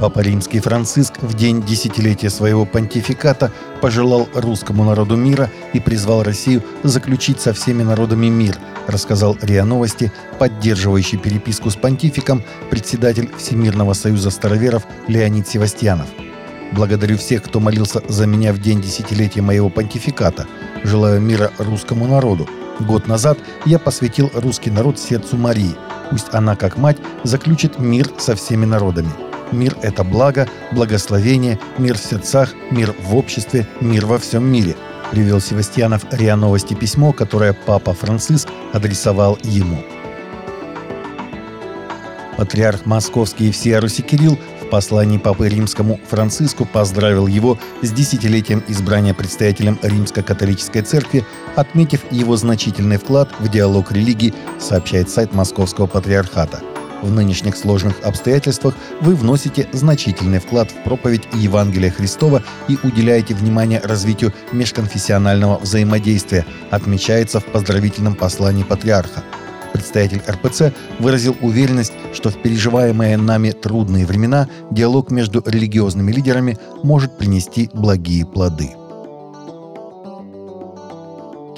Папа Римский Франциск в день десятилетия своего понтификата пожелал русскому народу мира и призвал Россию заключить со всеми народами мир, рассказал РИА Новости, поддерживающий переписку с понтификом, председатель Всемирного союза староверов Леонид Севастьянов. Благодарю всех, кто молился за меня в день десятилетия моего понтификата. Желаю мира русскому народу. Год назад я посвятил русский народ сердцу Марии. Пусть она, как мать, заключит мир со всеми народами. Мир – это благо, благословение, мир в сердцах, мир в обществе, мир во всем мире. Привел Севастьянов РИА Новости письмо, которое папа Франциск адресовал ему. Патриарх Московский и всея Руси Кирилл в послании Папы Римскому Франциску поздравил его с десятилетием избрания предстоятелем Римско-католической церкви, отметив его значительный вклад в диалог религии, сообщает сайт Московского патриархата – в нынешних сложных обстоятельствах вы вносите значительный вклад в проповедь Евангелия Христова и уделяете внимание развитию межконфессионального взаимодействия, отмечается в поздравительном послании патриарха. Представитель РПЦ выразил уверенность, что в переживаемые нами трудные времена диалог между религиозными лидерами может принести благие плоды.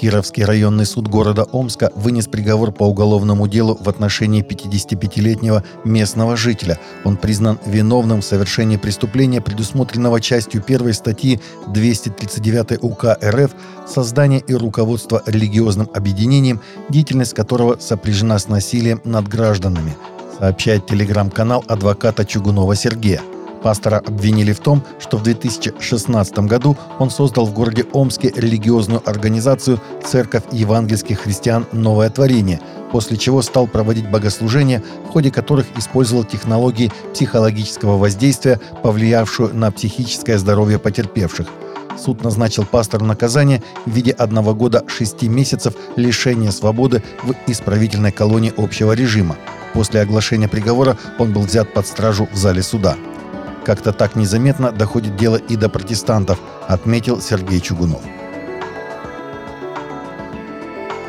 Кировский районный суд города Омска вынес приговор по уголовному делу в отношении 55-летнего местного жителя. Он признан виновным в совершении преступления, предусмотренного частью первой статьи 239 УК РФ «Создание и руководство религиозным объединением, деятельность которого сопряжена с насилием над гражданами», сообщает телеграм-канал адвоката Чугунова Сергея. Пастора обвинили в том, что в 2016 году он создал в городе Омске религиозную организацию «Церковь евангельских христиан. Новое творение», после чего стал проводить богослужения, в ходе которых использовал технологии психологического воздействия, повлиявшую на психическое здоровье потерпевших. Суд назначил пастору наказание в виде одного года шести месяцев лишения свободы в исправительной колонии общего режима. После оглашения приговора он был взят под стражу в зале суда. Как-то так незаметно доходит дело и до протестантов, отметил Сергей Чугунов.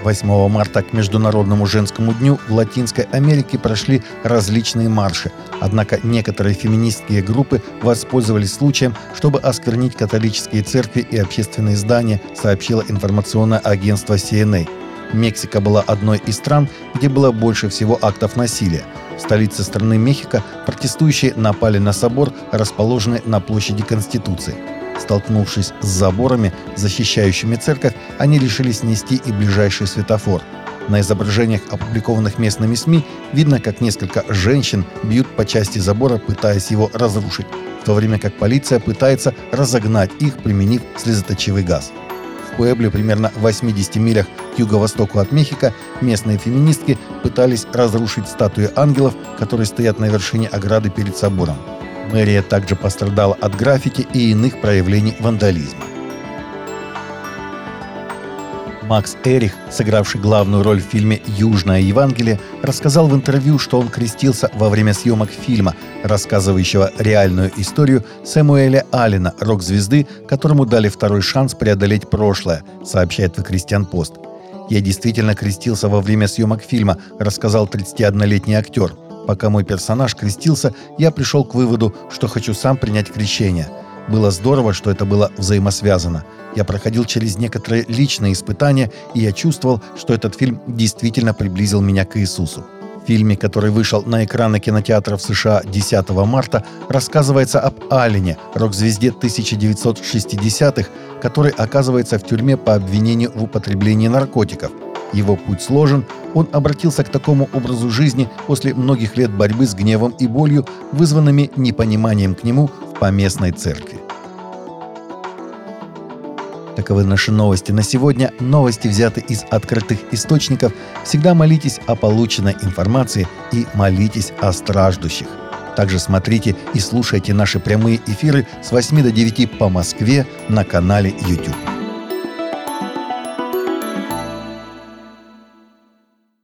8 марта к Международному женскому дню в Латинской Америке прошли различные марши. Однако некоторые феминистские группы воспользовались случаем, чтобы осквернить католические церкви и общественные здания, сообщило информационное агентство CNA. Мексика была одной из стран, где было больше всего актов насилия – столице страны Мехико протестующие напали на собор, расположенный на площади Конституции. Столкнувшись с заборами, защищающими церковь, они решили снести и ближайший светофор. На изображениях, опубликованных местными СМИ, видно, как несколько женщин бьют по части забора, пытаясь его разрушить, в то время как полиция пытается разогнать их, применив слезоточивый газ. В Пуэбле, примерно в 80 милях к юго-востоку от Мехико, местные феминистки пытались разрушить статуи ангелов, которые стоят на вершине ограды перед собором. Мэрия также пострадала от граффити и иных проявлений вандализма. Макс Эрих, сыгравший главную роль в фильме «Южное Евангелие», рассказал в интервью, что он крестился во время съемок фильма, рассказывающего реальную историю Сэмуэля Аллена, рок-звезды, которому дали второй шанс преодолеть прошлое, сообщает The Christian Post. «Я действительно крестился во время съемок фильма», рассказал 31-летний актер. «Пока мой персонаж крестился, я пришел к выводу, что хочу сам принять крещение. Было здорово, что это было взаимосвязано. Я проходил через некоторые личные испытания, и я чувствовал, что этот фильм действительно приблизил меня к Иисусу. В фильме, который вышел на экраны кинотеатров США 10 марта, рассказывается об Алине, рок-звезде 1960-х, который оказывается в тюрьме по обвинению в употреблении наркотиков. Его путь сложен, он обратился к такому образу жизни после многих лет борьбы с гневом и болью, вызванными непониманием к нему в поместной церкви. Таковы наши новости на сегодня. Новости взяты из открытых источников. Всегда молитесь о полученной информации и молитесь о страждущих. Также смотрите и слушайте наши прямые эфиры с 8 до 9 по Москве на канале YouTube.